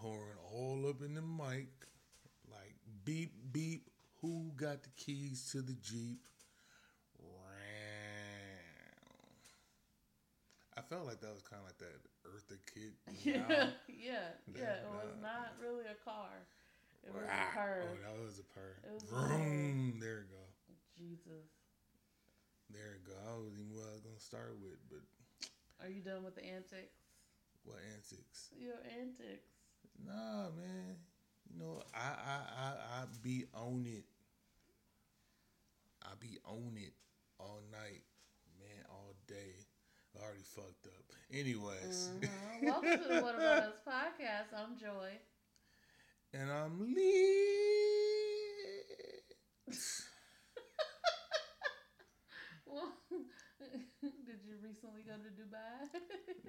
horn all up in the mic, like beep beep. Who got the keys to the jeep? I felt like that was kind of like that Eartha Kitt. Yeah, yeah, yeah. It was not really a car. It was a purr. Oh, that was a purr. It was Vroom. There you go. Jesus. There you go. I was even what I was gonna start with, but. Are you done with the antics? What antics? Your antics. Nah, man. You know, I I I I be on it. I be on it all night, man, all day. I already fucked up. Anyways. Mm-hmm. Welcome to the What About Us podcast. I'm Joy. And I'm Lee. well, did you recently go to Dubai?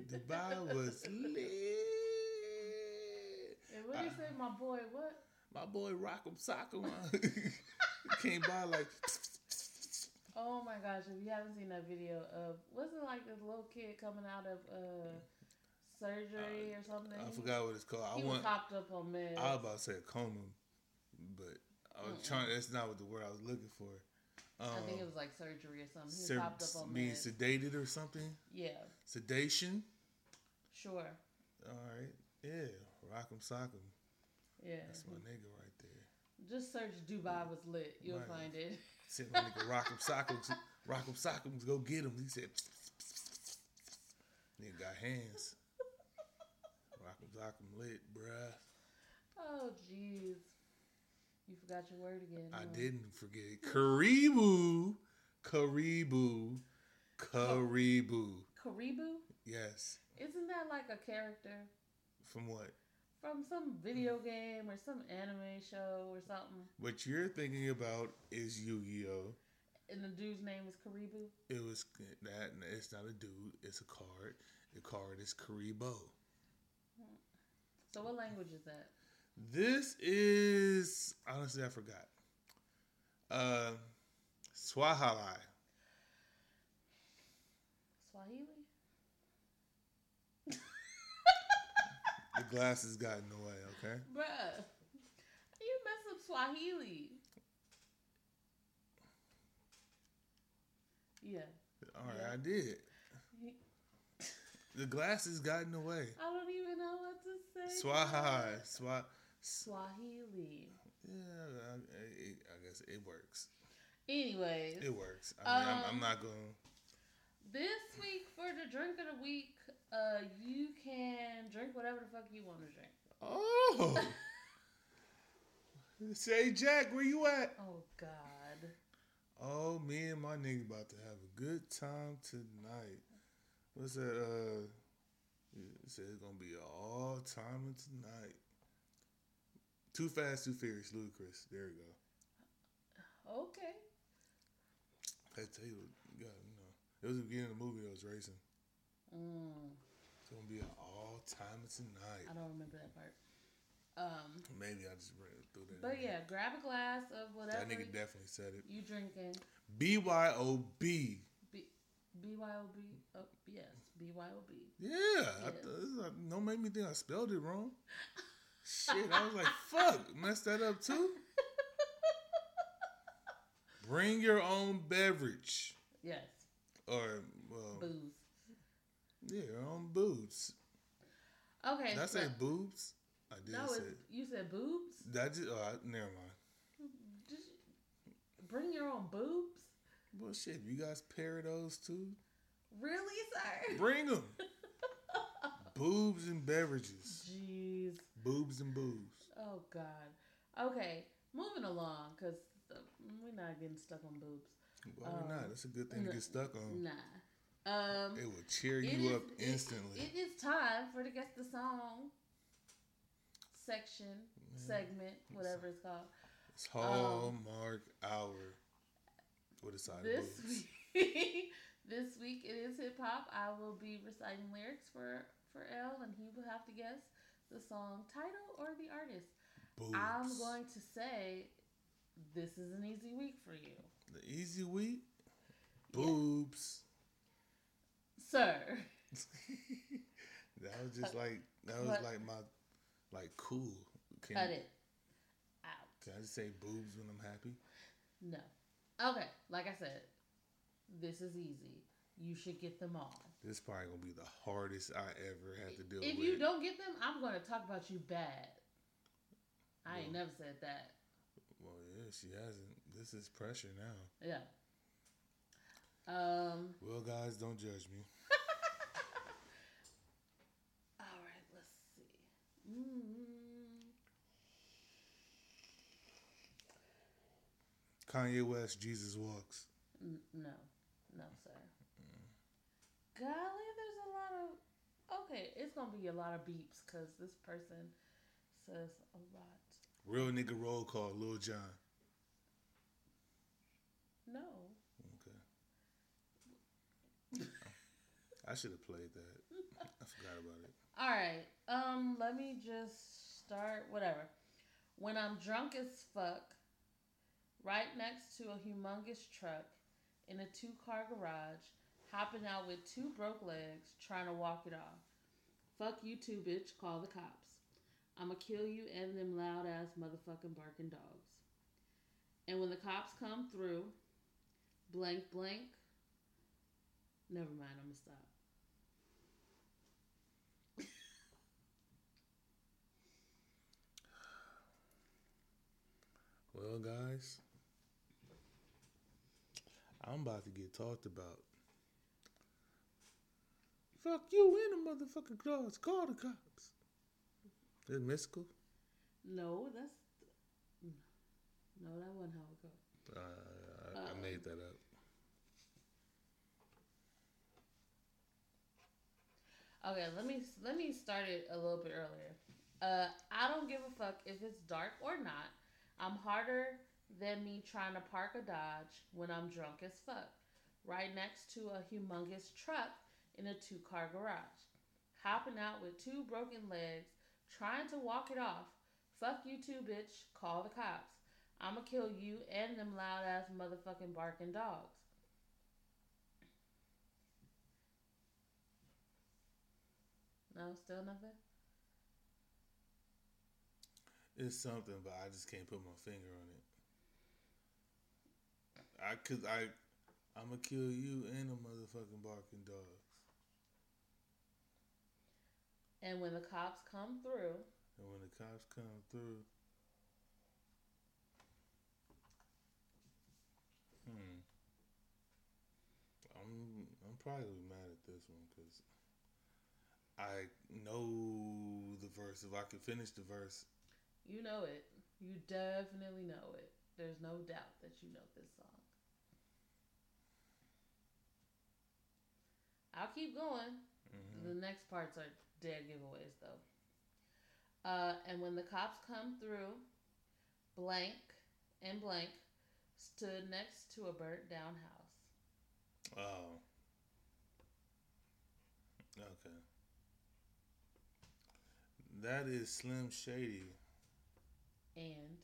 Dubai was lit. And what do you say, my boy? What? My boy Rock'em Sock'em came by like. Oh my gosh! If you haven't seen that video of wasn't like this little kid coming out of uh, surgery uh, or something. I forgot what it's called. He I was hopped up on meds. I was about to say a coma, but I was Mm-mm. trying. That's not what the word I was looking for. Um, I think it was like surgery or something. He was hopped up on mean sedated or something. Yeah. Sedation. Sure. All right. Yeah. Rock'em sock'em. Yeah. That's my nigga right there. Just search Dubai was lit. You'll right. find it. Said my nigga Rock'em Sock'em, Rock'em Sock'em, go get him. He said, nigga got hands. Rock'em Sock'em lit, bruh. Oh, jeez. You forgot your word again. I didn't forget it. Karibu. Karibu. Karibu. Karibu? Yes. Isn't that like a character? From what? From some video game or some anime show or something. What you're thinking about is Yu-Gi-Oh. And the dude's name is Karibu. It was that. It's not a dude. It's a card. The card is Kuriboh. So what language is that? This is honestly I forgot. Uh, Swahili. Swahili. The glasses got in the way, okay? Bruh. You mess up Swahili. Yeah. All right, yeah. I did. the glasses got in the way. I don't even know what to say. Swahili. Swa- Swahili. Yeah, I, I, I, guess it works. Anyways. It works. I mean, um, I'm, I'm not going to. This week for the drink of the week, uh, you can drink whatever the fuck you want to drink. Oh. Say, Jack, where you at? Oh God. Oh, me and my nigga about to have a good time tonight. What's that? Uh, it says it's gonna be all time tonight. Too fast, too furious, ludicrous. There we go. Okay. I tell you, you got you know, it was the beginning of the movie. I was racing. Mm. It's gonna be an all time tonight. I don't remember that part. Um, Maybe I just ran through that. But yeah, grab a glass of whatever. That nigga definitely said it. You drinking? B Y O B. B Y O B. Oh yes, B Y O B. Yeah. I, don't make me think I spelled it wrong. Shit, I was like, fuck, messed that up too. Bring your own beverage. Yes. Or well, booze. Yeah, your own boobs. Okay. Did I say boobs? I did. No, say you said boobs. That just oh, never mind. Just bring your own boobs. Well, shit, you guys pair those too. Really, sir? Bring them. boobs and beverages. Jeez. Boobs and booze. Oh God. Okay, moving along because we're not getting stuck on boobs. Why um, not? That's a good thing to get stuck on. Nah. Um, it will cheer you is, up instantly. It, it is time for the guess the song section, yeah. segment, whatever it's called. It's Hallmark um, Hour. What is side this week? this week it is hip hop. I will be reciting lyrics for for L, and he will have to guess the song title or the artist. Boobs. I'm going to say this is an easy week for you. The easy week. Boobs. Yeah sir. that was just like that was what? like my Like cool. Can Cut it out. Can I just say boobs when I'm happy? No. Okay, like I said, this is easy. You should get them all. This is probably gonna be the hardest I ever had to deal if with. If you don't get them, I'm gonna talk about you bad. I well, ain't never said that. Well, yeah, she hasn't. This is pressure now. Yeah. Um. Well, guys, don't judge me. All right, let's see. Mm. Kanye West, Jesus Walks. no, no, sir. Golly, there's a lot of. Okay, it's gonna be a lot of beeps because this person says a lot. Real nigga roll call, Lil Jon. No. Okay. I should have played that. I forgot about it. All right. Um. Let me just start. Whatever. When I'm drunk as fuck, right next to a humongous truck in a two car garage hopping out with two broke legs, trying to walk it off. Fuck you too, bitch. Call the cops. I'ma kill you and them loud ass motherfucking barking dogs. And when the cops come through, blank, blank. Never mind, I'm gonna stop. Well, guys, I'm about to get talked about. Fuck you in the motherfucking claws. Call the cops. Is it Mystikal? No, that's no, that wasn't how it goes. Uh, I, I made that up. Okay, let me let me start it a little bit earlier. Uh, I don't give a fuck if it's dark or not. I'm harder than me trying to park a Dodge when I'm drunk as fuck, right next to a humongous truck in a two car garage, hopping out with two broken legs, trying to walk it off. Fuck you too, bitch. Call the cops. I'ma kill you and them loud ass motherfucking barking dogs. No, still nothing? It's something, but I just can't put my finger on it. I cause I I'ma kill you and the motherfucking barking dogs. And when the cops come through. And when the cops come through. Hmm. I'm I'm probably mad at this one because I know the verse. If I could finish the verse, you know it. You definitely know it. There's no doubt that you know this song. I'll keep going. Mm-hmm. The next parts are dead giveaways though. Uh, and when the cops come through, blank and blank stood next to a burnt down house. Oh. Okay. That is Slim Shady. And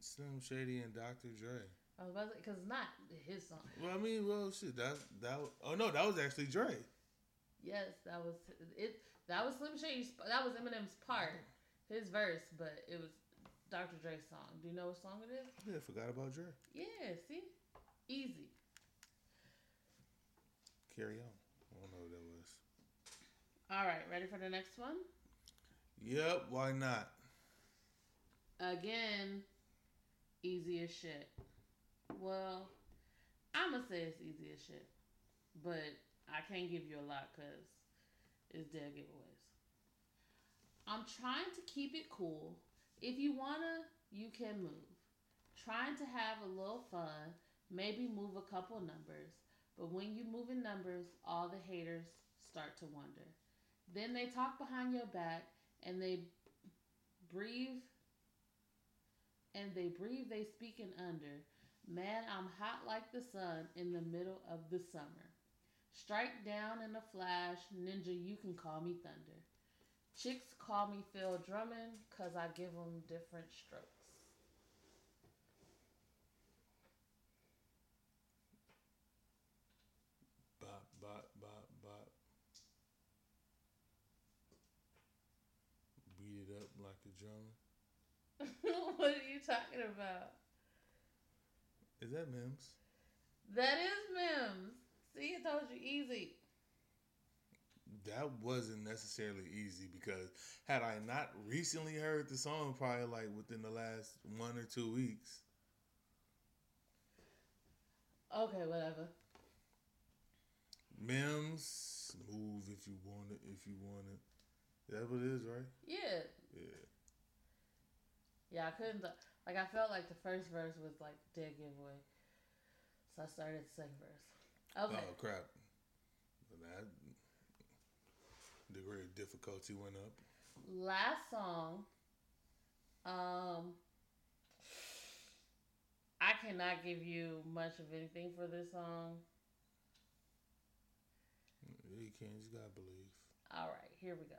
Slim Shady and Dr. Dre. I was about because it's not his song. Well, I mean, well, shit, that that. Oh no, that was actually Dre. Yes, that was it. That was Slim Shady's. That was Eminem's part, his verse, but it was Dr. Dre's song. Do you know what song it is? Yeah, I forgot about Dre. Yeah, see, easy. Carry on. I don't know what that was. All right, ready for the next one? Yep. Why not? Again, easy as shit. Well, I'm gonna say it's easy as shit, but I can't give you a lot because is dead giveaways. I'm trying to keep it cool. If you wanna, you can move. Trying to have a little fun, maybe move a couple numbers. But when you move in numbers, all the haters start to wonder. Then they talk behind your back and they breathe and they breathe they speaking under. Man, I'm hot like the sun in the middle of the summer. Strike down in a flash, ninja, you can call me thunder. Chicks call me Phil Drummond because I give them different strokes. Bop, bop, bop, bop. Beat it up, like a drummer. what are you talking about? Is that Mims? That is Mims. See, I told you easy. That wasn't necessarily easy because had I not recently heard the song, probably like within the last one or two weeks. Okay, whatever. Mims, move if you want it. If you want it, that what it is, right? Yeah. Yeah. Yeah, I couldn't. Like, I felt like the first verse was like dead giveaway, so I started the second verse. Okay. Oh crap! That degree of difficulty went up. Last song. Um. I cannot give you much of anything for this song. You can't. You gotta believe. All right, here we go.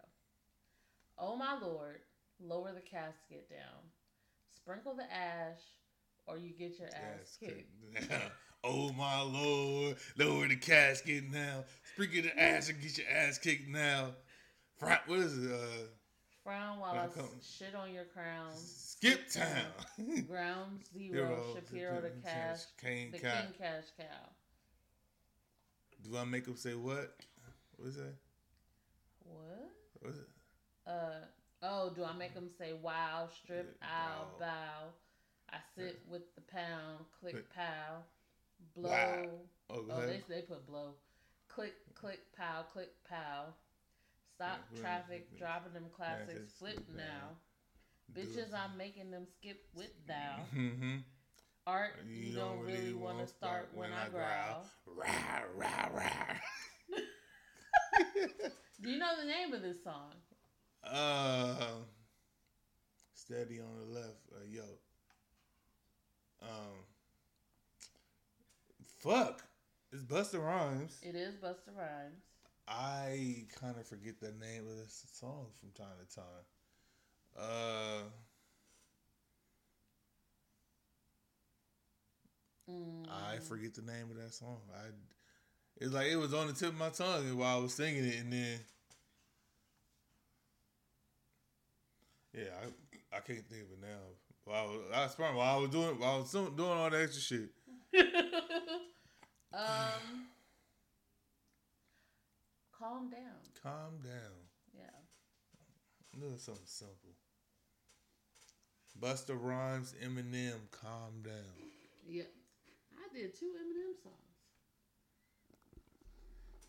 Oh my lord, lower the casket down. Sprinkle the ash, or you get your ass, kicked. oh my lord, lower the casket now. Sprinkle the ash and get your ass kicked now. What is it? Uh, Frown while I shit on your crown. Skip town. Ground zero. Shapiro the cash. King the King Cash Cow. Do I make him say what? What is that? What? What is it? Uh oh. Do I make them say wow? Strip ow bow. I sit yeah. with the pound. Click pow. Blow. Wow. Oh, oh they they put blow. Click click pow. Click pow. Stop yeah, traffic, dropping them classics, flip now. Bitches, I'm making them skip with thou. Mm-hmm. Art, you, you don't, don't, really want to start when, when I growl. Rah, rah, rah. Do you know the name of this song? Uh, steady on the left. Uh, yo. Um. Fuck. It's Busta Rhymes. It is Busta Rhymes. I kind of forget the name of this song from time to time. Uh. Mm. I forget the name of that song. I it's like it was on the tip of my tongue while I was singing it, and then yeah, I I can't think of it now. While I was, I while I was doing while I was doing all the extra shit. um, calm down. Calm down. Yeah. Doing something simple. Busta Rhymes, Eminem, calm down. Yeah, I did two Eminem songs.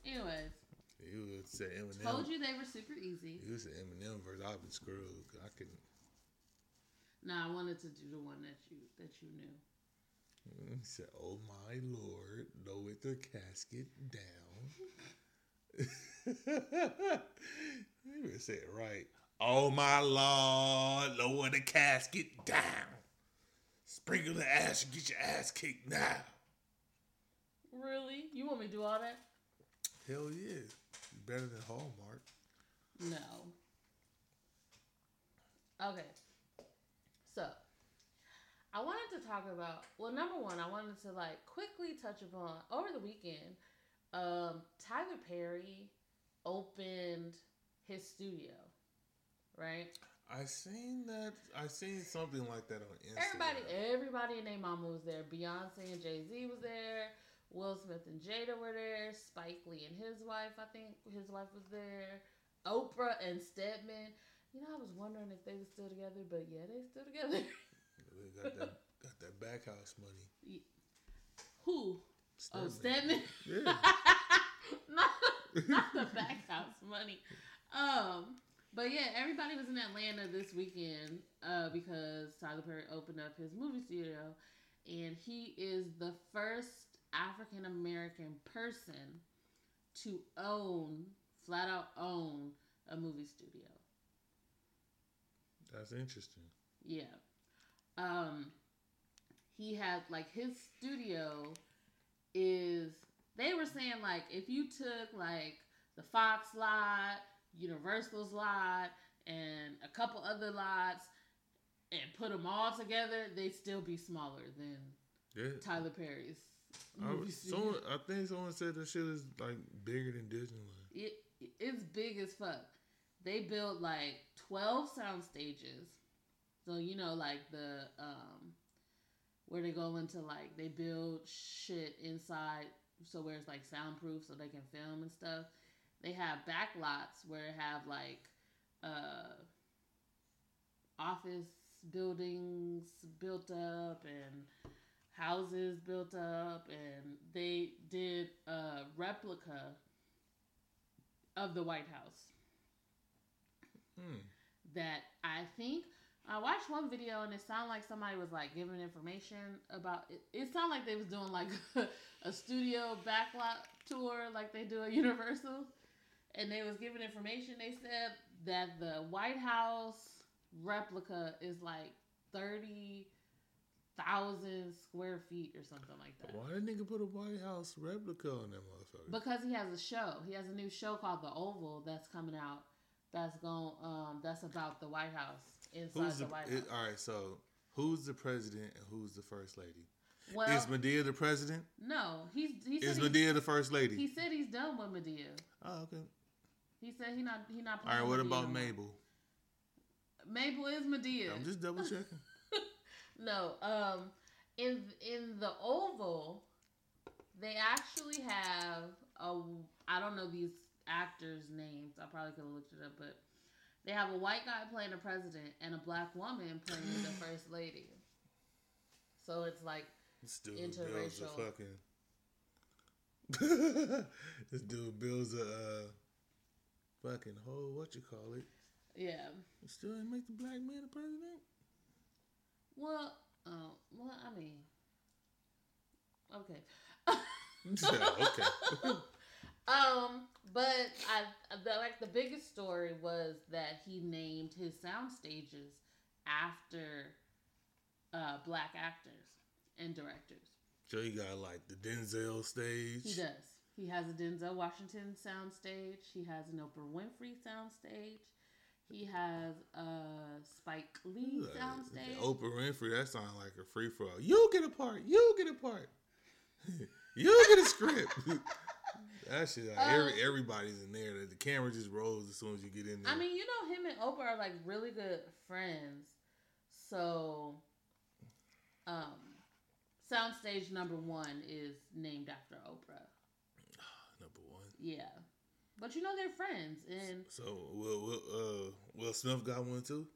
Anyways. You would say Eminem. Told you they were super easy. You said Eminem versus I've been screwed. I couldn't. No, I wanted to do the one that you that you knew. He said, "Oh my lord, lower the casket down." you would say it right. Oh my lord, lower the casket down. Sprinkle the ash and get your ass kicked now. Really? You want me to do all that? Hell yeah. Better than Hallmark. No. Okay. So, I wanted to talk about, well, number one, I wanted to like quickly touch upon over the weekend, um, Tyler Perry opened his studio, right? I seen that. I seen something like that on Instagram. Everybody, everybody and their mama was there. Beyonce and Jay Z was there. Will Smith and Jada were there. Spike Lee and his wife, I think his wife was there. Oprah and Stedman. You know, I was wondering if they were still together, but yeah, they still together. they got that got that back house money. Who? Stedman. Oh, Stedman. Yeah. not, not the back house money. Um, but yeah, everybody was in Atlanta this weekend uh, because Tyler Perry opened up his movie studio, and he is the first African American person to own, flat out own, a movie studio. That's interesting. Yeah. Um, he had like his studio is they were saying like if you took like the Fox lot, Universal's lot, and a couple other lots and put them all together, they'd still be smaller than yeah. Tyler Perry's I, someone, I think someone said the shit is like bigger than Disneyland. It it's big as fuck. they built like twelve sound stages. So you know, like the um, where they go into like they build shit inside, so where it's like soundproof, so they can film and stuff. They have back lots where it have like uh, office buildings built up and houses built up, and they did a replica of the White House. Hmm. That I think I watched one video and it sounded like somebody was like giving information about it. It sounded like they was doing like a studio backlot tour, like they do at Universal, and they was giving information. They said that the White House replica is like thirty thousand square feet or something like that. Why didn't nigga put a White House replica on that motherfucker? Because he has a show. He has a new show called The Oval that's coming out. That's going. Um, that's about the White House inside who's the, the, White it, House. all right? So who's the president and who's the first lady? Well, is Madea the president? no, he's he Is Madea the first lady? he said he's done with Madea. oh, okay. He said he not he not. All right. What about. Mabel? Mabel is Madea. I'm just double checking. No, um, in in the Oval, they actually have a I don't know these actors' names. I probably could have looked it up, but they have a white guy playing the president and a black woman playing the first lady. So it's like This dude builds a fucking. this dude builds a uh, fucking hole. What you call it? yeah. Still didn't make the black man the president. Well, uh, well, I mean, okay. yeah, okay. Um, but I the, like the biggest story was that he named his sound stages after uh, black actors and directors. so you got like the Denzel stage. He does. He has a Denzel Washington sound stage. He has an Oprah Winfrey sound stage. He has a Spike Lee Like, sound stage. Oprah Winfrey. That sounds like a free for all. You get a part. You get a part. you get a script. that shit. Like, Um, every, everybody's in there. The camera just rolls as soon as you get in there. I mean, you know, him and Oprah are like really good friends. So, um, soundstage number one is named after Oprah. number one. Yeah, but you know they're friends, and So Will Will uh Will Smith got one too.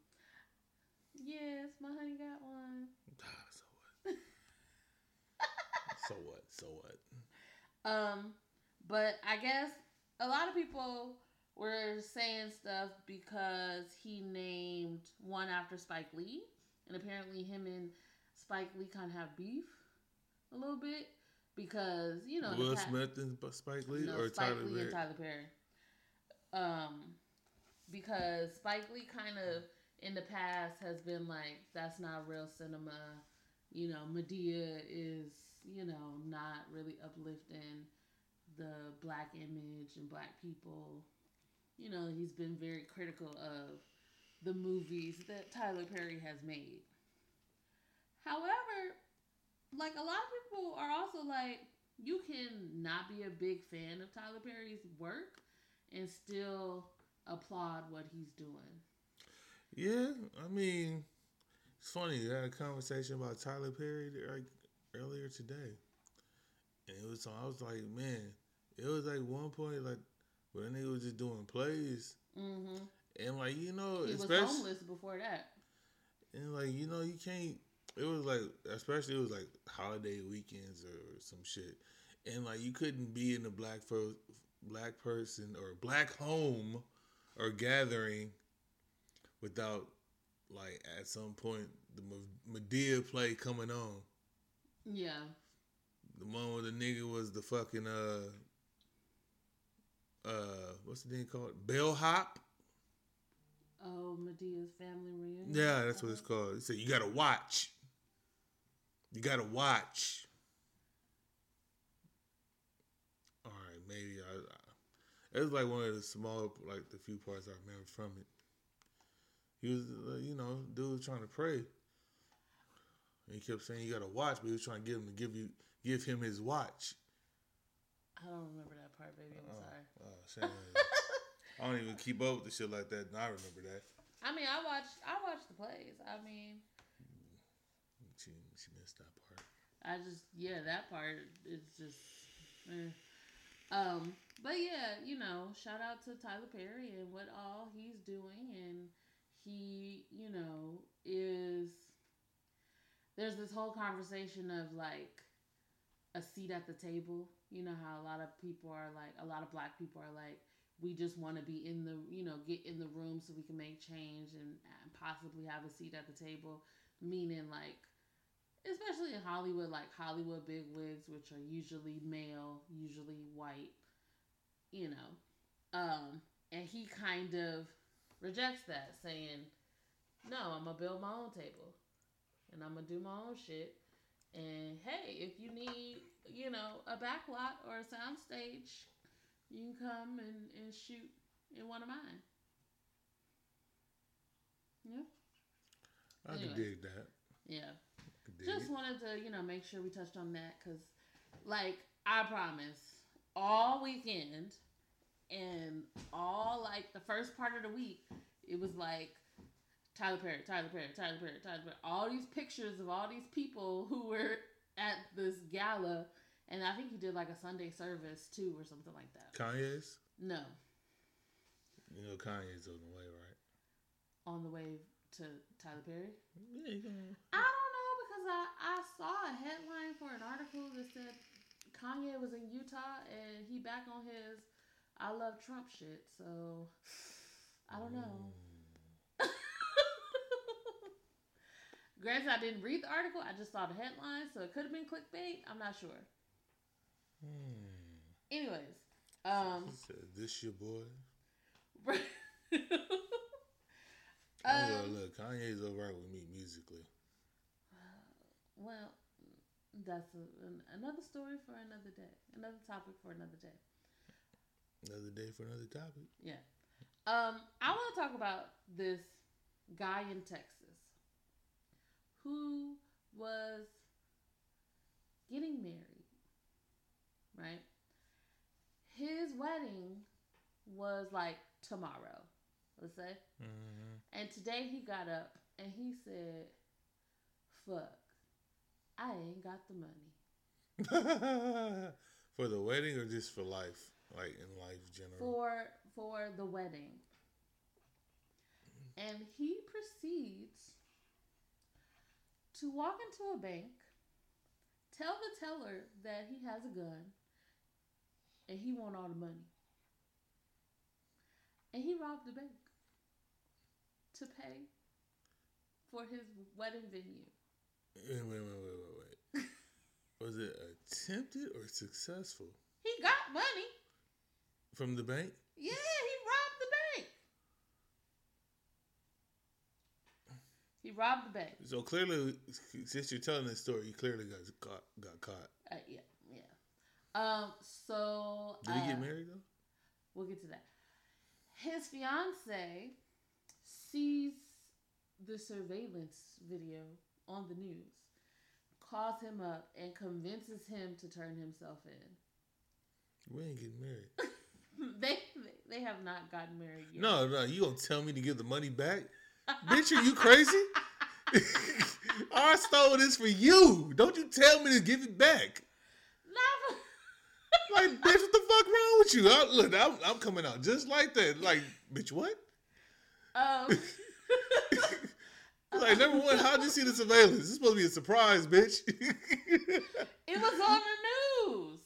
yes, my honey got one. Ah, so what? so what? So what? Um, but I guess a lot of people were saying stuff because he named one after Spike Lee, and apparently him and Spike Lee kind of have beef a little bit because you know Will Smith and Spike Lee no, or Spike Tyler Lee Perry? and Tyler Perry. Um, because Spike Lee kind of in the past has been like, that's not real cinema. You know, Madea is you know not really uplifting the black image and black people. You know, he's been very critical of the movies that Tyler Perry has made. However, like a lot of people are also like, you can not be a big fan of Tyler Perry's work and still applaud what he's doing. Yeah, I mean, it's funny. I had a conversation about Tyler Perry like earlier today, and it was I was like, man, it was like one point like when they was just doing plays, hmm and like you know, He was homeless before that. and like you know, you can't. It was like especially it was like holiday weekends or some shit, and like you couldn't be in the black fo- black person or black home or gathering without like at some point the Madea play coming on. Yeah. The one where the nigga was the fucking uh uh what's the thing called bellhop. Oh, Madea's family reunion. Yeah, that's what it's called. He said you gotta watch. You gotta watch. All right, maybe it was like one of the small, like the few parts I remember from it. He was, you know, dude was trying to pray. And he kept saying you gotta watch, but he was trying to get him to give you, give him his watch. I don't remember that part, baby. I'm Oh, sorry. oh. I don't even keep up with the shit like that, and I remember that. I mean, I watched I watched the plays. I mean, she she missed that part. I just yeah, that part is just. Eh. Um, but yeah, you know, shout out to Tyler Perry and what all he's doing, and he, you know, is. There's this whole conversation of like a seat at the table. You know how a lot of people are like, a lot of black people are like, we just want to be in the, you know, get in the room so we can make change and, and possibly have a seat at the table. Meaning, like, especially in Hollywood, like Hollywood bigwigs, which are usually male, usually white, you know. Um, and he kind of rejects that, saying, No, I'm gonna build my own table and I'm gonna do my own shit and hey, if you need, you know, a back lot or a sound stage, you can come and, and shoot in one of mine. Yeah. I Anyways, can dig that. Yeah. Just it. wanted to, you know, make sure we touched on that because, like, I promise, all weekend and all, like, the first part of the week, it was like Tyler Perry, Tyler Perry, Tyler Perry, Tyler Perry. All these pictures of all these people who were at this gala, and I think he did like a Sunday service too, or something like that. Kanye's? No. You know Kanye's on the way, right? On the way to Tyler Perry? Yeah, you can. I don't know because I, I saw a headline for an article that said Kanye was in Utah and he back on his I love Trump shit. So I don't know. Mm. Granted, I didn't read the article. I just saw the headline, so it could have been clickbait. I'm not sure. Hmm. Anyways, um, this your boy. um, oh, look, Kanye's alright with me musically. Well, that's a, an, another story for another day. Another topic for another day. Another day for another topic. Yeah. Um, I want to talk about this guy in Texas who was getting married, right? His wedding was like tomorrow, let's say. Mm-hmm. And today he got up and he said, fuck, I ain't got the money. for the wedding or just for life? Like in life general? For for the wedding. And he proceeds to walk into a bank, tell the teller that he has a gun, and he want all the money. And he robbed the bank to pay for his wedding venue. Wait, wait, wait, wait, wait. Was it attempted or successful? He got money. From the bank? Yeah, He robbed the bank. He robbed the bank. So clearly, since you're telling this story, you clearly got caught. Got caught. Uh, yeah, yeah. Um. So did he uh, get married though? We'll get to that. His fiance sees the surveillance video on the news, calls him up, and convinces him to turn himself in. We ain't getting married. they they have not gotten married yet. No, no. You gonna tell me to give the money back? Bitch, are you crazy? I stole this for you. Don't you tell me to give it back. No. like, bitch, what the fuck wrong with you? I, look, I'm, I'm, coming out just like that. Like, bitch, what? Um. Like, number one, how'd you see the surveillance? This is supposed to be a surprise, bitch. it was on the news.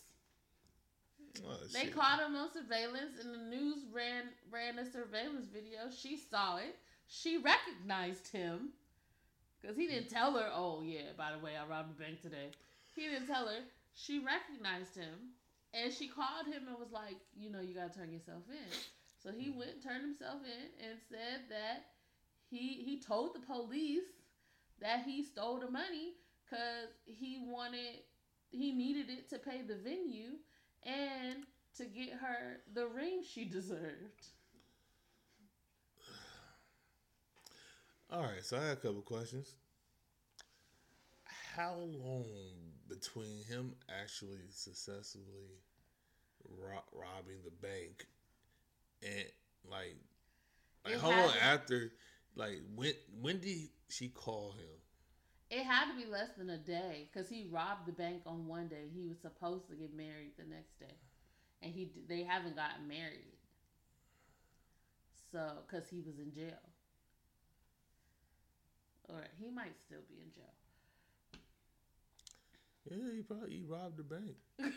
Oh, they caught him on surveillance, and the news ran ran a surveillance video. She saw it she recognized him because he didn't tell her, oh, yeah, by the way, I robbed a bank today. He didn't tell her. She recognized him and she called him and was like, you know, you got to turn yourself in. So he mm. went and turned himself in and said that he he told the police that he stole the money because he wanted he needed it to pay the venue and to get her the ring she deserved. All right, so I have a couple questions. How long between him actually successfully ro- robbing the bank and Like, like how long after? Like when when did she call him? It had to be less than a day because he robbed the bank on one day. He was supposed to get married the next day, and he they haven't gotten married. So, because he was in jail, or he might still be in jail. Yeah, he probably he robbed the bank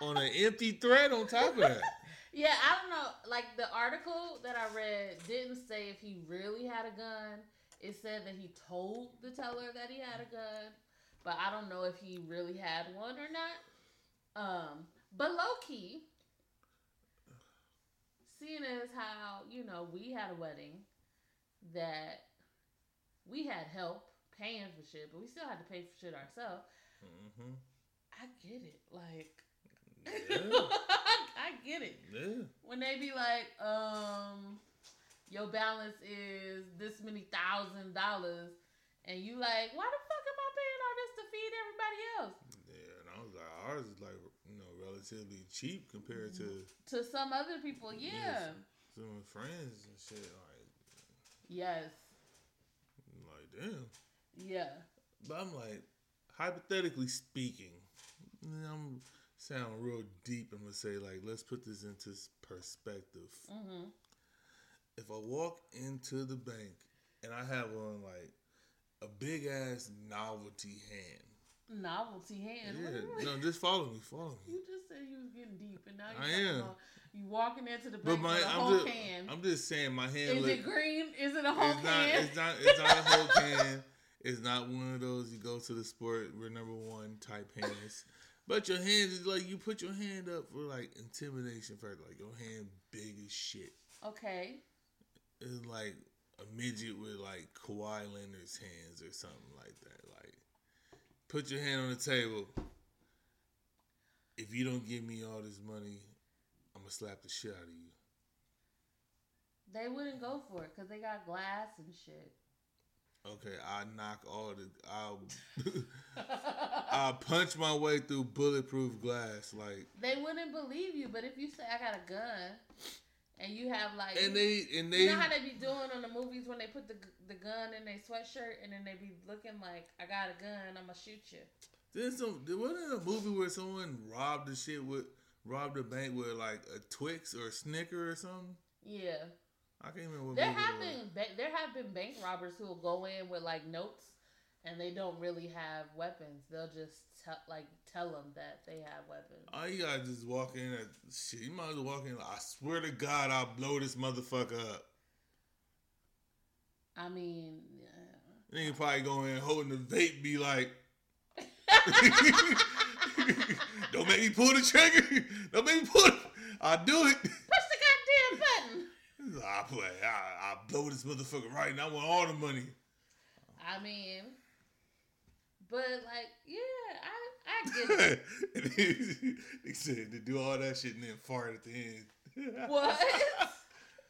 on an empty threat. On top of that. Yeah, I don't know. Like the article that I read didn't say if he really had a gun. It said that he told the teller that he had a gun, but I don't know if he really had one or not. Um, but low key, seeing as how you know we had a wedding that we had help paying for shit, but we still had to pay for shit ourselves. Mm-hmm. I get it, like. Yeah. I get it. Yeah. When they be like, um, your balance is this many thousand dollars, and you like, why the fuck am I paying all this to feed everybody else? Yeah, and I was like, ours is like, you know, relatively cheap compared to to some other people. Yeah. Some friends and shit like. Yes. I'm like damn. Yeah. But I'm like, hypothetically speaking, I'm sound real deep, I'm gonna say like, let's put this into perspective. Mm-hmm. If I walk into the bank and I have on like a big ass novelty hand. Novelty hand. Yeah, no, just follow me, follow me. You just said you was getting deep, and now I am. you walking into the bank but my, with a I'm whole just, can. I'm just saying, my hand. Is look, it green? Is it a whole it's can? Not, it's not. It's not a whole can. It's not one of those you go to the sport. We're number one type hands. But your hands is like you put your hand up for like intimidation first. Like your hand big as shit. Okay. It's like a midget with like Kawhi Leonard's hands or something like that. Like put your hand on the table. If you don't give me all this money, I'm gonna slap the shit out of you. They wouldn't go for it because they got glass and shit. Okay, I knock all the. I'll I'll punch my way through bulletproof glass. Like they wouldn't believe you, but if you say I got a gun, and you have like and they and they you know how they be doing on the movies when they put the the gun in their sweatshirt and then they be looking like I got a gun, I'm gonna shoot you. There's some. There wasn't a movie where someone robbed the shit with robbed a bank with like a Twix or a Snicker or something. Yeah. I can't remember. there have been ba- there have been bank robbers who will go in with like notes, and they don't really have weapons. They'll just tell like tell them that they have weapons. All you gotta just walk in. At, shit, you might as well walk in. I swear to God, I'll blow this motherfucker up. I mean, yeah. then you probably go in holding the vape, be like. Don't make me pull the trigger. Don't make me pull it. I'll do it. I play. I, I blow this motherfucker right now. I want all the money. I mean, but like, yeah, I I get it. they said to do all that shit and then fart at the end. What?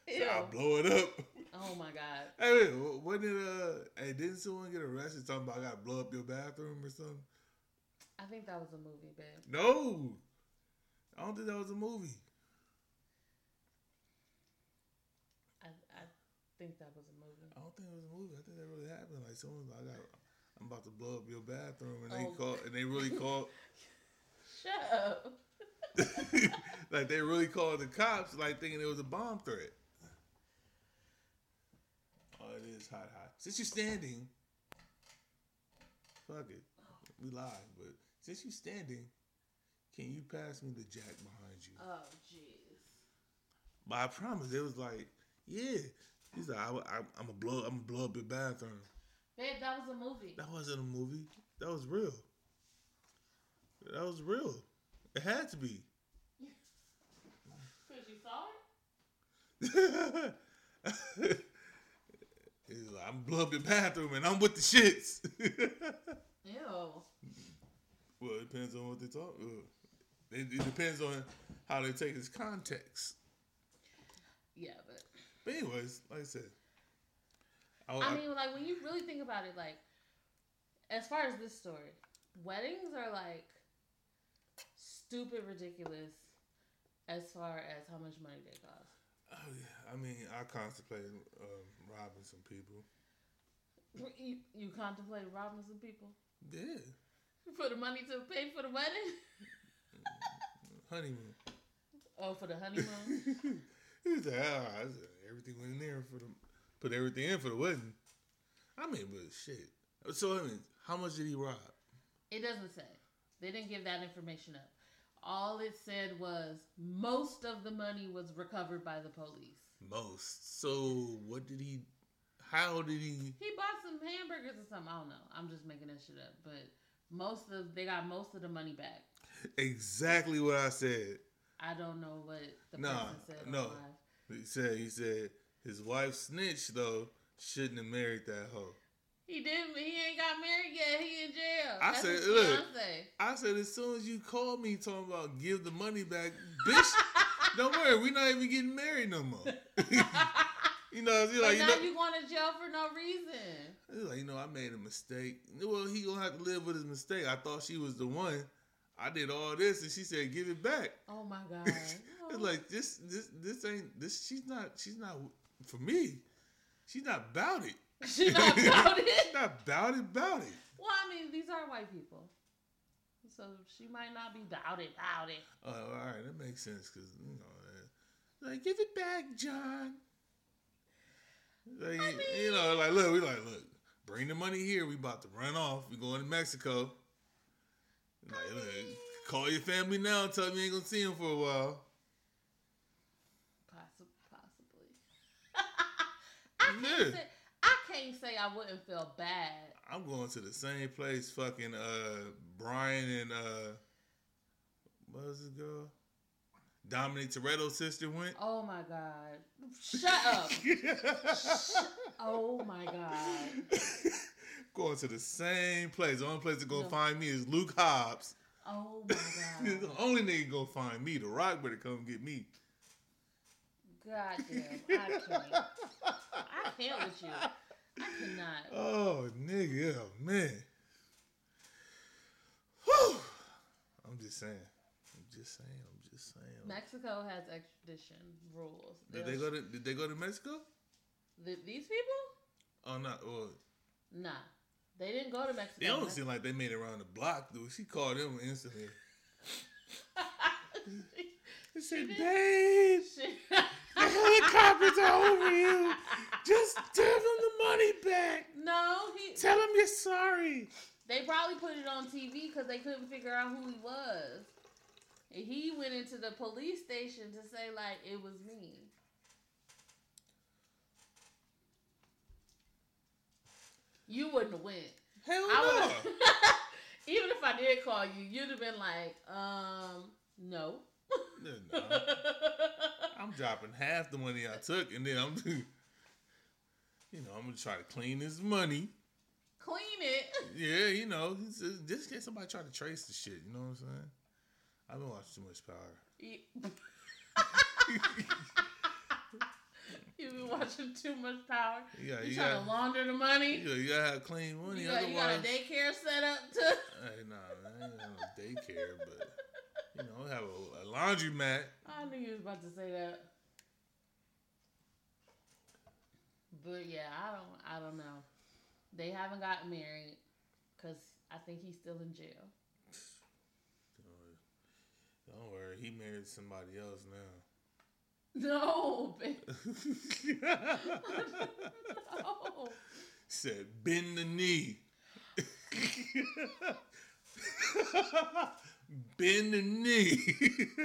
so I'll blow it up. Oh my god. Hey, wasn't it? Uh, hey, didn't someone get arrested talking about I got to blow up your bathroom or something? I think that was a movie, babe. No, I don't think that was a movie. Think that was a movie. I don't think it was a movie. I think that really happened. Like someone, I got, I'm about to blow up your bathroom, and oh. they called, and they really called. Shut up. like they really called the cops, like thinking it was a bomb threat. Oh, it is hot, hot. Since you're standing, fuck it, we live. But since you're standing, can you pass me the jack behind you? Oh, jeez. But I promise, it was like, yeah, He's like, I, I, I'm gonna blow, I'm gonna blow up your bathroom. Babe, that was a movie. That wasn't a movie. That was real. That was real. It had to be. Cause you saw it. He's like, I'm blow up your bathroom and I'm with the shits. Ew. Well, it depends on what they talk. Uh, it, it depends on how they take his context. Yeah, but but anyways, like I said, I, I, mean, like when you really think about it, like as far as this story, weddings are like stupid ridiculous. as far as how much money they cost. Oh yeah, I mean, I contemplated um, robbing some people. You, you contemplated robbing some people Yeah, for the money to pay for the wedding? honeymoon. Oh, for the honeymoon. he said, "Ah, I said, everything went in there for the put everything in for the wedding." I mean, but shit. So I mean, how much did he rob? it doesn't say. They didn't give that information up. All it said was most of the money was recovered by the police. Most. So what did he? How did he? He bought some hamburgers or something. I don't know. I'm just making that shit up. But most of they got most of the money back. Exactly what I said. I don't know what the Nah, person said. no. He said he said his wife snitched though. Shouldn't have married that hoe. He didn't. He ain't got married yet. He in jail. I That's said, look. fiance. I said as soon as you called me talking about give the money back, bitch. don't worry, we not even getting married no more. you know, he's like, you now know, you going to jail for no reason. he's like, you know, I made a mistake. Well, he gonna have to live with his mistake. I thought she was the one. I did all this, and she said, "Give it back." Oh my god. It's like this, this, this ain't this. She's not. She's not for me. She's not about it. She not about it. She's not about it. About it. Well, I mean, these are white people, so she might not be about it. About it. Oh, all right, that makes sense because you know, uh, like give it back, John. Like, you know, like look, we like look, bring the money here. We about to run off. We going to Mexico. Like, call your family now. and Tell them you ain't gonna see them for a while. Possi- possibly. I can't say. I can't say I wouldn't feel bad. I'm going to the same place. Fucking uh, Brian and uh, what was this girl? Dominic Toretto's sister went. Oh my god. Shut up. Oh my god. going to the same place. The only place that's gonna No. find me is Luke Hobbs. Oh my god. the only nigga gonna find me. The Rock better come get me. God damn. I can't. I can't with you. I cannot. Oh, nigga, oh, man. Whew. I'm just saying. I'm just saying. I'm just saying. Mexico has extradition rules. Did they go to Did they go to Mexico? Th- these people? Oh, not. Well, Nah. They didn't go to Mexico. They don't seem like they made it around the block, though. She called him instantly. She said, did? "Babe, Shit. the helicopters are over you. Just give them the money back. no, he. Tell them you're sorry." They probably put it on TV because they couldn't figure out who he was. And he went into the police station to say like it was me. You wouldn't have went. Hell no. would. Even if I did call you, you'd have been like, um, no. No, no. I'm dropping half the money I took, and then I'm, you know, I'm gonna try to clean this money. Clean it. Yeah, you know, just in case somebody try to trace the shit. You know what I'm saying? I've been watching too much Power. You've been watching too much power. Yeah, You you trying got, to launder the money? you, you gotta have clean money. You got, you got a daycare set up too. hey, nah, I ain't have no daycare, but you know, have a, a laundromat. I knew you was about to say that. But yeah, I don't. I don't know. They haven't gotten married because I think he's still in jail. Don't worry, he married somebody else now. No, no. Said, bend the knee. bend the knee.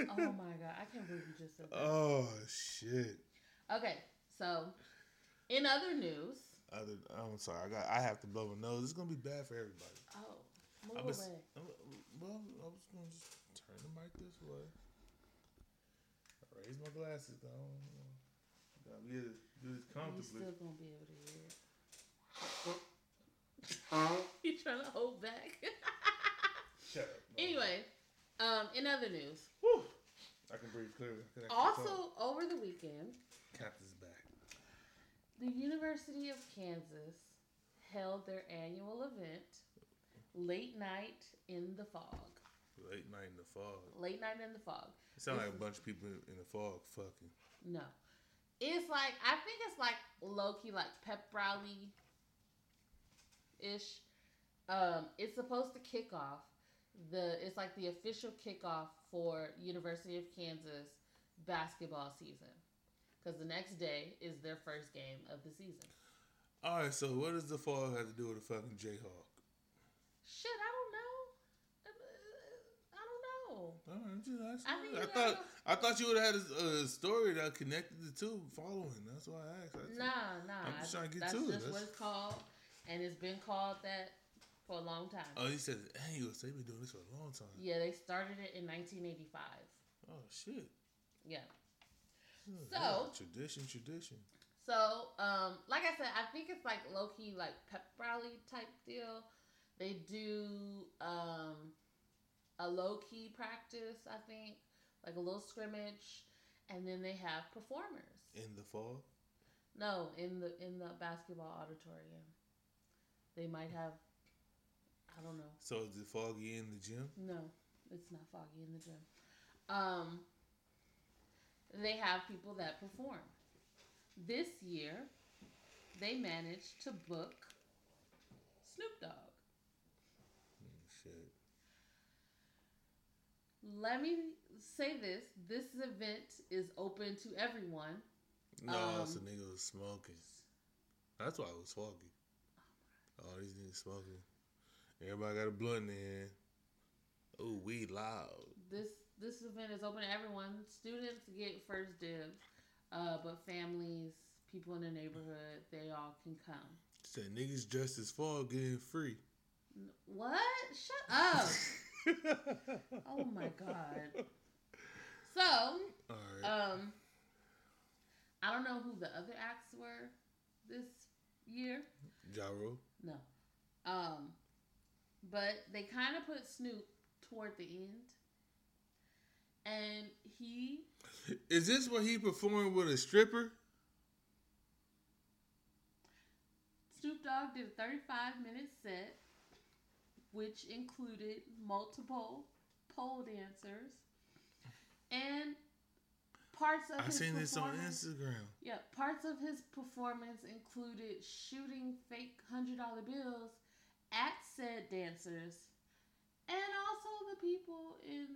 Oh my god, I can't believe you just said that. oh shit. Okay, so in other news, Other, I'm sorry. I got. I have to blow my nose. It's gonna be bad for everybody. oh, move away. I'm, well, I was gonna just turn the mic this way. I raise my glasses down. Gotta get it, do this comfortably. You comfortably. still gonna be able to hear it. You trying to hold back? Shut up. No. anyway, um, in other news, Whew. I can breathe clearly. Can also over the weekend, Captain's back. the University of Kansas held their annual event, Late Night in the Phog. Late night in the Phog. Late night in the Phog. It sounds like a bunch of people in the fog fucking. No. It's like I think it's like low key like pep rally ish. Um, it's supposed to kick off the it's like the official kickoff for University of Kansas basketball season because the next day is their first game of the season. All right, so what does the fog have to do with the fucking Jayhawk? Shit, I don't don't. All right, just asking. I think I, thought I thought you would have had a, a story that connected the two following. That's why I asked. That's Nah, nah. I'm just trying to get that's to it. just what it's called, and it's been called that for a long time. Oh, he said annuals. They've been doing this for a long time. Yeah, they started it in 1985. Oh shit. Yeah. Oh, So- yeah, tradition, tradition. So, um, like I said, I think it's like low key, like pep rally type deal. They do um, a low key practice, I think, like a little scrimmage, and then they have performers. In the fall. No, in the in the basketball auditorium, they might have. I don't know. So is it foggy in the gym? No, it's not foggy in the gym. Um, they have people that perform. This year, they managed to book Snoop Dogg. Mm, shit. Let me say this: this event is open to everyone. No, Um, it's a nigga was smoking. That's why I was foggy. All these niggas smoking. Everybody got a blunt in their. Oh, we loud. This this event is open to everyone. Students get first dibs, uh, but families, people in the neighborhood, they all can come. Said niggas dressed as fog getting free. What? Shut up! oh my god. So, right. um, I don't know who the other acts were this year. Gyro. No. Um, but they kind of put Snoop toward the end, and he Is this where he performed with a stripper? Snoop Dogg did a 35 minute set, which included multiple pole dancers and parts of I his seen this on performance- Instagram. Yeah, parts of his performance included shooting fake hundred dollar bills at said dancers, and also the people in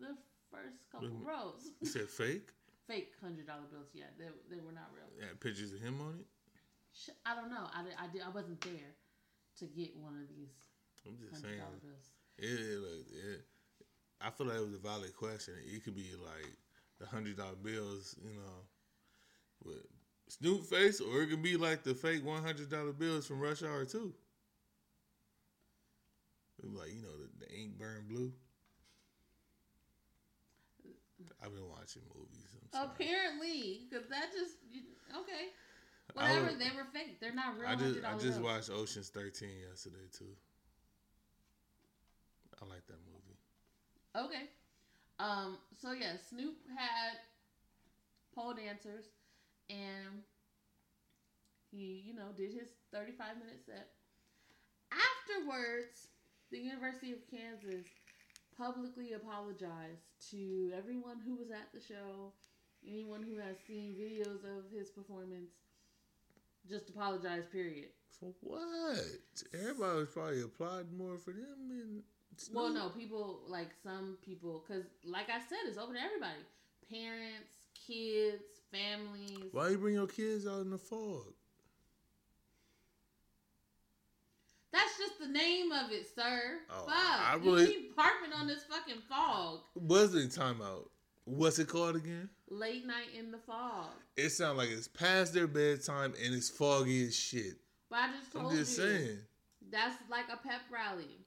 the first couple Wait rows. You said fake? fake hundred dollar bills. Yeah, they, they were not real. Yeah, pictures of him on it? I don't know. I, I. I wasn't there to get one of these I'm just saying. It, it, like, it, I feel like it was a valid question. It could be like the hundred dollar bills, you know, with Snoop face, or it could be like the fake one hundred dollar bills from Rush Hour Two. Like you know the, the ink burned blue. I've been watching movies. Apparently, because that just you- okay. Whatever, would- they were fake. They're not real I just I just watched Ocean's Thirteen yesterday too. Like that movie. Okay. Um. So yeah, Snoop had pole dancers, and he, you know, did his thirty-five minute set. Afterwards, the University of Kansas publicly apologized to everyone who was at the show, anyone who has seen videos of his performance. Just apologize. Period. For what? Everybody was probably applauding more for them and. Well, no, people like some people, because like I said, it's open to everybody: parents, kids, families. Why you bring your kids out in the fog? That's just the name of it, sir. Oh, Fuck, I you really- keep harping on this fucking fog. What's the timeout? What's it called again? Late night in the Phog. It sounds like it's past their bedtime and it's foggy as shit. But I just told I'm just you, saying. that's like a pep rally.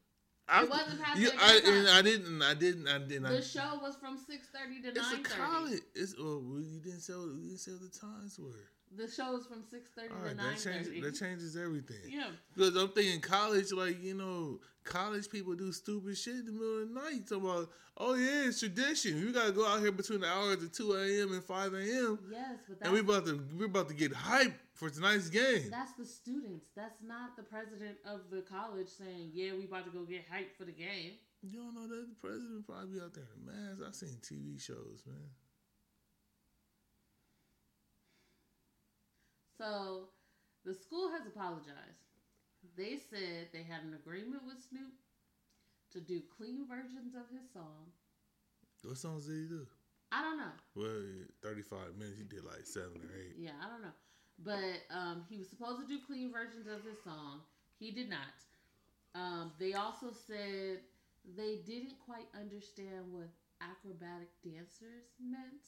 I, wasn't past you, I. I didn't. I didn't. I didn't. The I, show was from six thirty to nine thirty. it's a college. It's well, you didn't say. You didn't say what the times were. The show was from six thirty to right, nine thirty. That changes everything. Yeah, Because I'm thinking college, like, you know, college people do stupid shit in the middle of the night. Talking about, oh, yeah, it's tradition. We got to go out here between the hours of 2 a.m. and 5 a.m. yes, but that's And we about to we're about to get hype for tonight's game. That's the students. That's not the president of the college saying, "Yeah, we about to go get hyped for the game." You don't know that the president probably out there in a mask. I've seen TV shows, man. So the school has apologized. They said they had an agreement with Snoop to do clean versions of his song. What songs did he do? I don't know. Well, 35 minutes, he did like seven or eight. Yeah, I don't know. But um, he was supposed to do clean versions of his song. He did not. Um, they also said they didn't quite understand what acrobatic dancers meant.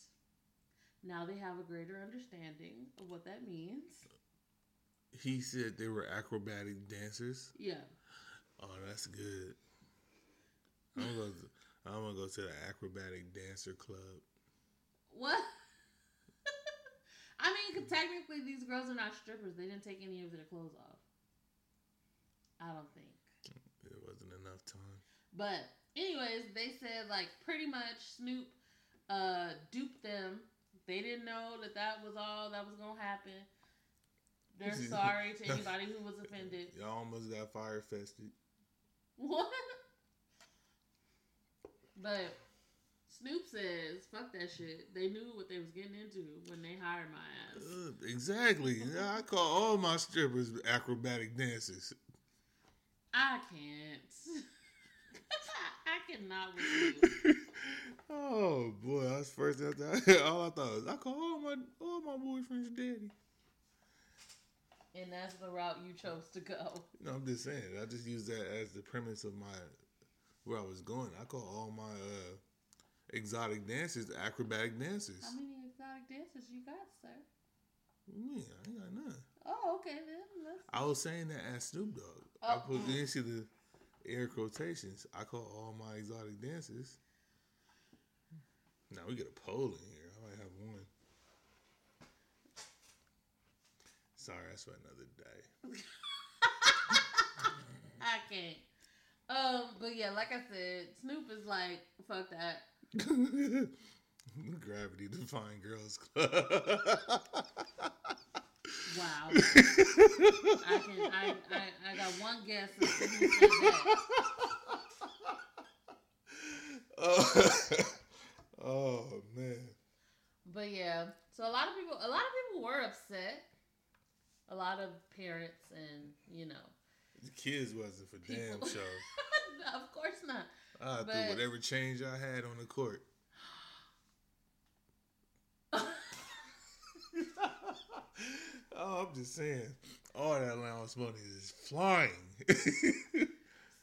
Now they have a greater understanding of what that means. He said they were acrobatic dancers. Yeah. Oh, that's good. I'm gonna go. To, I'm gonna go to the acrobatic dancer club. What? I mean, technically, these girls are not strippers. They didn't take any of their clothes off. I don't think. It wasn't enough time. But anyways, they said like pretty much Snoop uh duped them. They didn't know that that was all that was gonna happen. They're sorry to anybody who was offended. Y'all almost got fire fested. What? But Snoop says, "Fuck that shit." They knew what they was getting into when they hired my ass. Uh, exactly. I call all my strippers acrobatic dancers. I can't. I cannot with you. oh boy, that's first thing all I thought was I call all my all my boyfriends daddy. And that's the route you chose to go. No, I'm just saying. I just use that as the premise of my where I was going. I call all my uh, exotic dancers acrobatic dancers. How many exotic dancers you got, sir? Me, I ain't got none. Oh, okay then. Let's... I was saying that as Snoop Dogg. Oh. I put see the air quotations. I call all my exotic dancers. Now we get a poll in here. I might have one. Sorry, that's for another day. I can't. Um, but yeah, like I said, Snoop is like, fuck that. Gravity Defying Girls Club. wow. I can I, I, I got one guess who said that. Oh, oh man. But yeah, so a lot of people a lot of people were upset. A lot of parents and, you know, the kids wasn't for People. damn sure. of course not. I but... threw whatever change I had on the court. oh, I'm just saying, all that allowance money is flying. so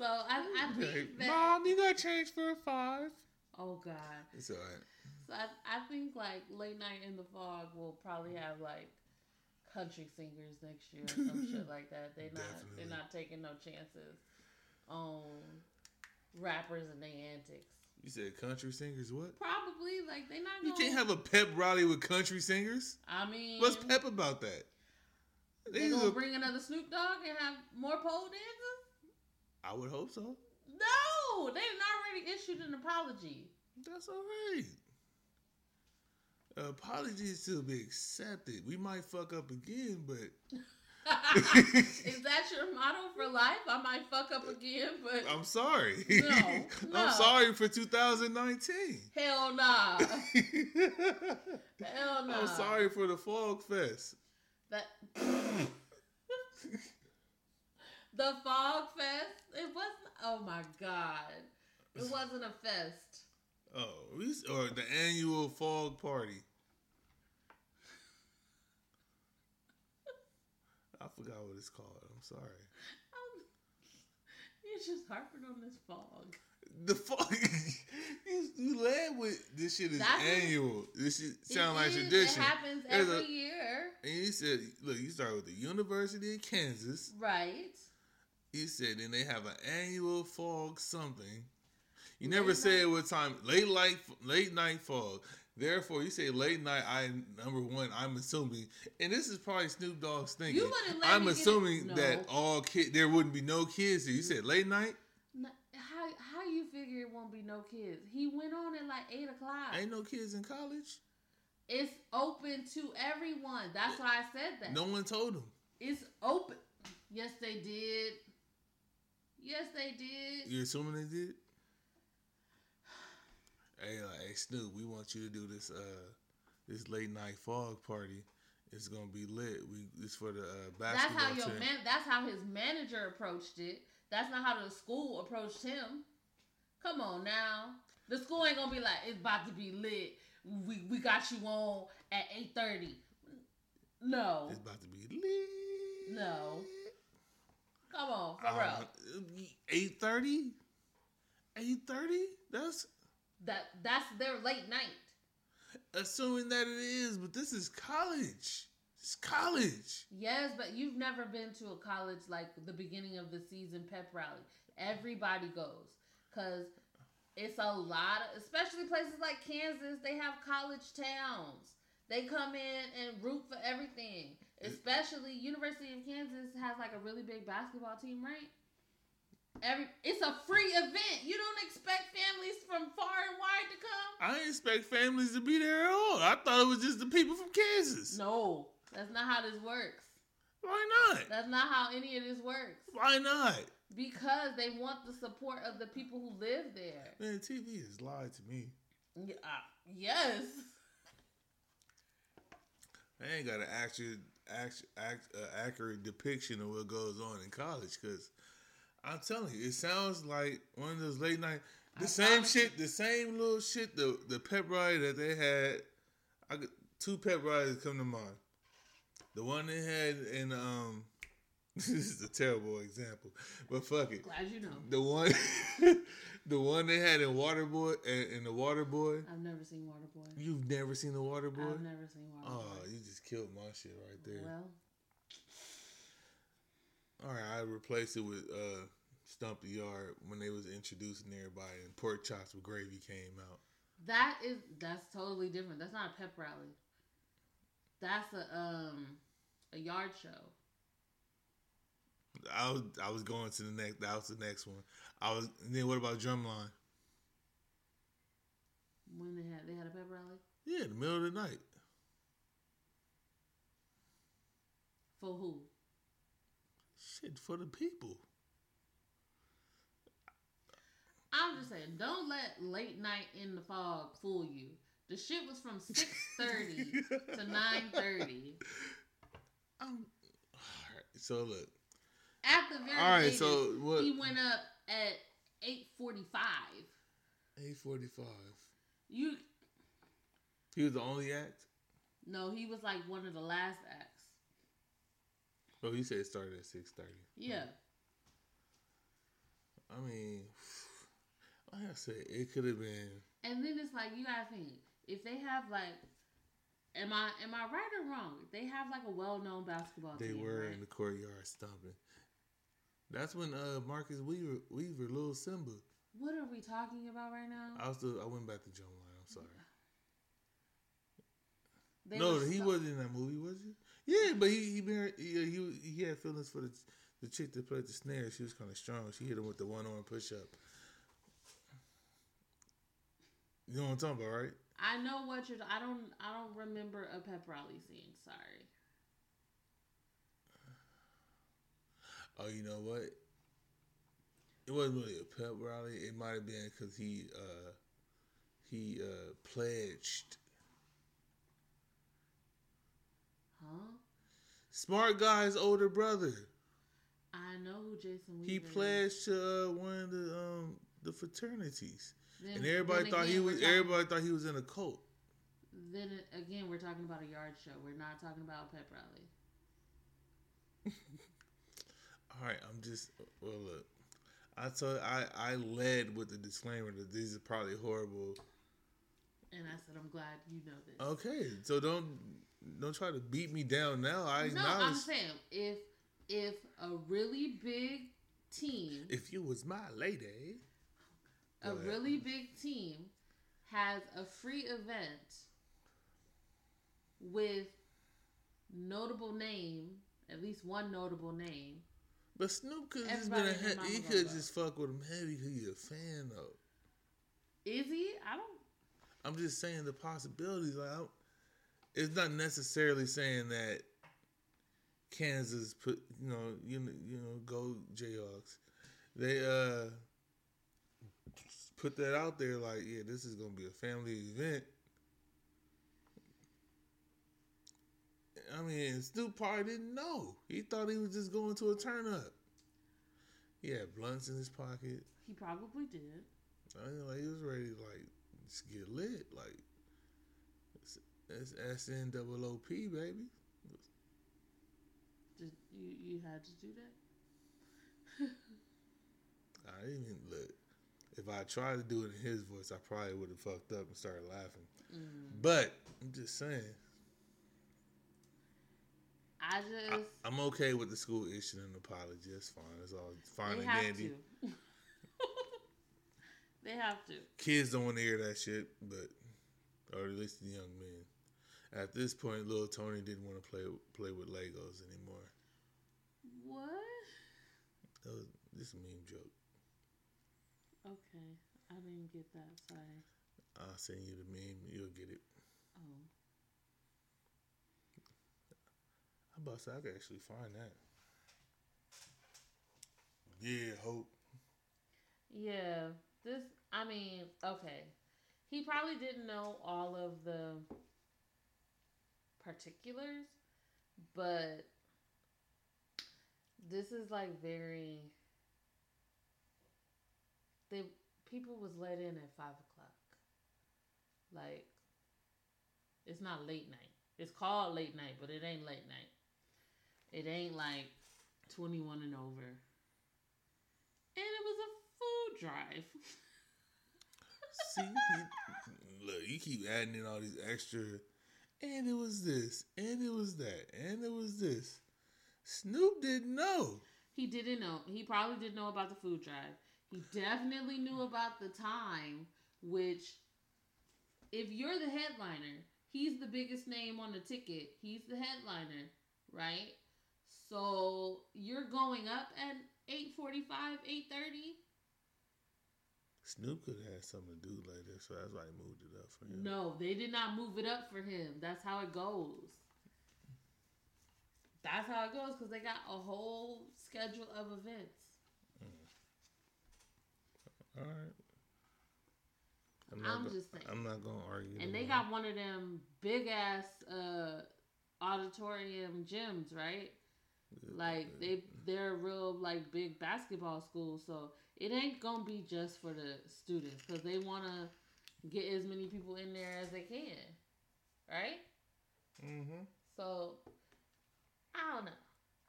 I, I think that mom, you got change for a five. Oh God, it's alright. So I, I think like late night in the Phog will probably have like country singers next year or some shit like that. They not they're not taking no chances on rappers and their antics. You said country singers what? Probably like they not. You can't have a pep rally with country singers. I mean, what's pep about that? They, gonna a, bring another Snoop Dogg and have more pole dancers. I would hope so. No, they already issued an apology. That's all right. Apologies to be accepted. We might fuck up again, but. Is that your motto for life? I might fuck up again, but I'm sorry. No, no. I'm sorry for 2019. Hell nah. Hell nah. I'm sorry for the Fog Fest. That the Fog Fest. It wasn't. Oh my god! It wasn't a fest. Oh, we or the annual fog party. I forgot what it's called. I'm sorry. Um, you're just harping on this fog. The fog. you, you led with this shit is That's annual. this shit sound like is, tradition. It happens every a, year. And you said, look, you start with the University of Kansas, right? You said and they have an annual fog something. You late never night. said what time. Late night, late night fog. Therefore, you say late night. I number one. I'm assuming, and this is probably Snoop Dogg's thinking. You let I'm assuming no. that all kid there wouldn't be no kids. You said late night. No, how how you figure it won't be no kids? He went on at like eight o'clock. Ain't no kids in college. It's open to everyone. That's why I said that. No one told him. It's open. Yes, they did. Yes, they did. You assuming they did? hey, like, hey Snoop, we want you to do this uh this late night fog party. It's gonna be lit. We it's for the uh, basketball. That's how your team. man. That's how his manager approached it. That's not how the school approached him. Come on now, the school ain't gonna be like it's about to be lit. We we got you on at eight thirty. No, It's about to be lit. No. come on, Uh, for real. Eight thirty. Eight thirty. That's That that's their late night. assuming that it is, but this is college. It's college. Yes, but you've never been to a college like the beginning of the season pep rally. Everybody goes because it's a lot of, especially places like Kansas. They have college towns. They come in and root for everything. Especially University of Kansas has like a really big basketball team, right? Every it's a free event. You don't expect families from far and wide to come. I didn't expect families to be there at all. I thought it was just the people from Kansas. No, that's not how this works. Why not? That's not how any of this works. Why not? Because they want the support of the people who live there. Man, TV has lied to me. Y- uh, yes. I ain't got an accurate, act, act, uh, accurate depiction of what goes on in college because I'm telling you, it sounds like one of those late night. The I same promise you. shit, the same little shit. The the pep rally that they had. I got two pep rallies come to mind. The one they had in um. This is a terrible example, but fuck it. Glad you know. The one, the one they had in Waterboy and in the Waterboy. I've never seen Waterboy. You've never seen the Waterboy? I've never seen Waterboy. Oh, you just killed my shit right there. well, All right, I replaced it with uh, Stomp the Yard when they was introducing everybody, and Pork Chops with Gravy came out. that is that's totally different. That's not a pep rally. That's a um a yard show. I was I was going to the next. That was the next one. I was. And then what about Drumline? When they had they had a pep rally Yeah, in the middle of the night. for who? Shit for the people. I'm just saying, don't let late night in the Phog fool you. The shit was from six thirty to nine thirty. All right, so look. At the very All right, latest, so what? he went up at eight forty five. Eight forty five. You He was the only act. no, he was like one of the last acts. Oh, he said it started at six thirty. Yeah. I mean, like I said, it could have been. And then it's like you gotta think if they have like, am I am I right or wrong? They have like a well known basketball They team. were right? in the courtyard stomping. That's when uh Marcus Weaver, Weaver, Little Simba. What are we talking about right now? I was still, I went back to Drumline. I'm sorry. They no, he so- wasn't in that movie, was he? Yeah, but he he married, he, he he had feelings for the the chick that played the snare. She was kind of strong. She hit him with the one arm push up. You know what I'm talking about, right? I know what you're. I don't. I don't remember a pep rally scene. Sorry. Oh, you know what? It wasn't really a pep rally. It might have been because he uh he uh pledged. Huh? Smart guy's older brother. I know who Jason Weaver. He pledged to uh, one of the um the fraternities, Then- and everybody thought he was talking- everybody thought he was in a cult. Then again, we're talking about a yard show. We're not talking about a pep rally. All right, I'm just well look. I told I I led with the disclaimer that these are probably horrible. And I said, I'm glad you know this. Okay, so don't don't try to beat me down now. I no, I'm saying if if a really big team, if you was my lady. a really big team has a free event with notable name, at least one notable name. But Snoop could just been a Everybody and their he, he could just fuck with him heavy because he a fan though. Is he? I don't. I'm just saying the possibilities. Like, I'm, it's not necessarily saying that Kansas put you know you you know go Jayhawks. They uh put that out there like, yeah, this is gonna be a family event. I mean, Snoop probably didn't know. He thought he was just going to a turn up. He had blunts in his pocket. He probably did. I mean, like he was ready to like just get lit. Like it's, it's SN double OP, baby. Did you you had to do that? I didn't even look. If I tried to do it in his voice, I probably would have fucked up and started laughing. Mm. But I'm just saying. I just I, am okay with the school issuing an apology. That's fine. It's all fine and dandy. they have to. Kids don't want to hear that shit, but or at least the young men. At this point, little Tony didn't want to play play with Legos anymore. What? That was just a meme joke. Okay, I didn't get that. Sorry. I'll send you the meme. You'll get it. Oh. I about to I could actually find that. Yeah, hope. Yeah, this. I mean, okay. He probably didn't know all of the particulars, but this is like very. They people was let in at five o'clock. Like, it's not late night. It's called late night, but it ain't late night. It ain't like twenty one and over. And it was a food drive. See, look, you keep adding in all these extra, and it was this, and it was that, and it was this. Snoop didn't know. He didn't know. He probably didn't know about the food drive. He definitely knew about the time, which, if you're the headliner, he's the biggest name on the ticket. He's the headliner, right? So you're going up at 8:45, 8:30. Snoop could have had something to do later, so that's why he moved it up for him. No, they did not move it up for him. That's how it goes. That's how it goes because they got a whole schedule of events. All right. I'm, I'm go- just saying. I'm not gonna argue. And they got one of them big ass uh, auditorium gyms, right? Like they they're a real like big basketball school, so it ain't gonna be just for the students because they want to get as many people in there as they can, right? Mm-hmm. So I don't know.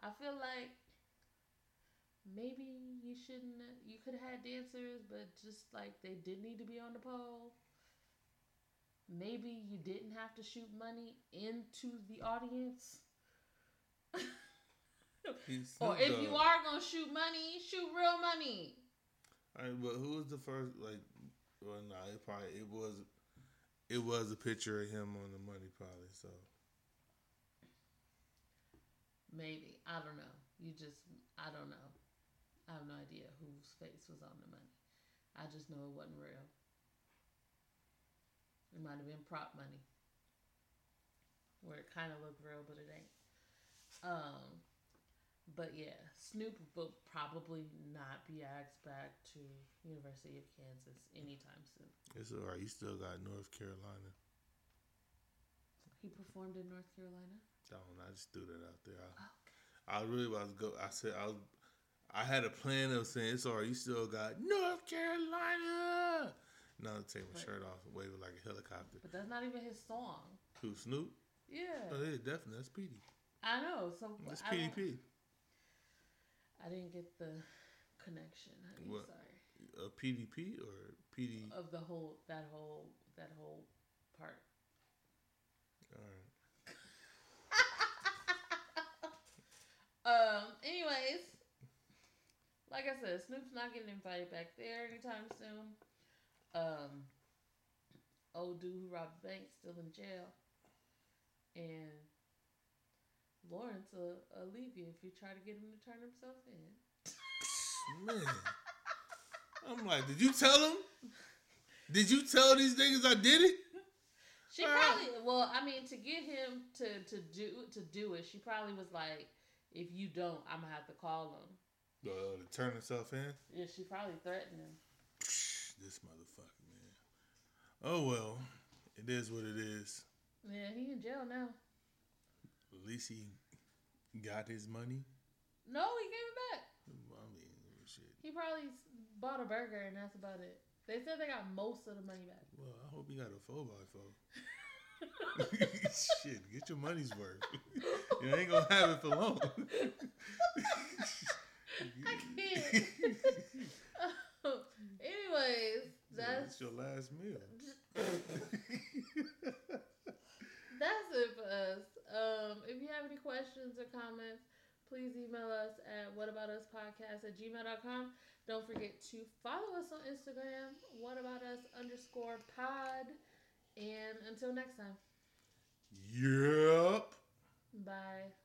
I feel like maybe you shouldn't. You could have had dancers, but just like they did need to be on the pole. Maybe you didn't have to shoot money into the audience. or if you are gonna shoot money, shoot real money. But who was the first? Like, well, no, it probably it was, it was a picture of him on the money, probably. So Maybe I don't know. You just I don't know. I have no idea whose face was on the money. I just know it wasn't real. It might have been prop money, where it kind of looked real, but it ain't. Um, but yeah, Snoop will probably not be asked back to University of Kansas anytime soon. it's all right. You still got North Carolina. He performed in North Carolina. I don't. I just threw that out there. I, Oh, I was really about to go. I said I was. I had a plan of saying it's all right. You still got North Carolina. Now I take my But- shirt off and wave it like a helicopter. but that's not even his song. Who Snoop? Yeah, Oh yeah, definitely. That's Petey. I know. So That's I don't- PDP. I didn't get the connection. honey, What? Sorry. A PDP or PD? Of the whole that whole that whole part. All right. Um. Anyways, like I said, Snoop's not getting invited back there anytime soon. Um. Old dude who robbed the bank still in jail, and Lawrence will, will leave you if you try to get him to turn himself in. Man. I'm like, did you tell him? Did you tell these niggas I did it? She Uh, probably well, I mean, to get him to to do to do it, she probably was like, if you don't, I'm gonna have to call him. Uh, to turn himself in? Yeah, she probably threatened him. this motherfucker, man. Oh well, it is what it is. Yeah, he in jail now. At least he got his money. No, he gave it back. I mean, shit. He probably bought a burger and that's about it. They said they got most of the money back. Well, I hope he got a four by four. Shit, get your money's worth. you ain't gonna have it for long. I can't. Anyways, that's, that's your last meal. that's it for us. Um, if you have any questions or comments, please email us at whataboutuspodcast at gmail.com. Don't forget to follow us on Instagram, whataboutus underscore pod. And until next time. Yep. Bye.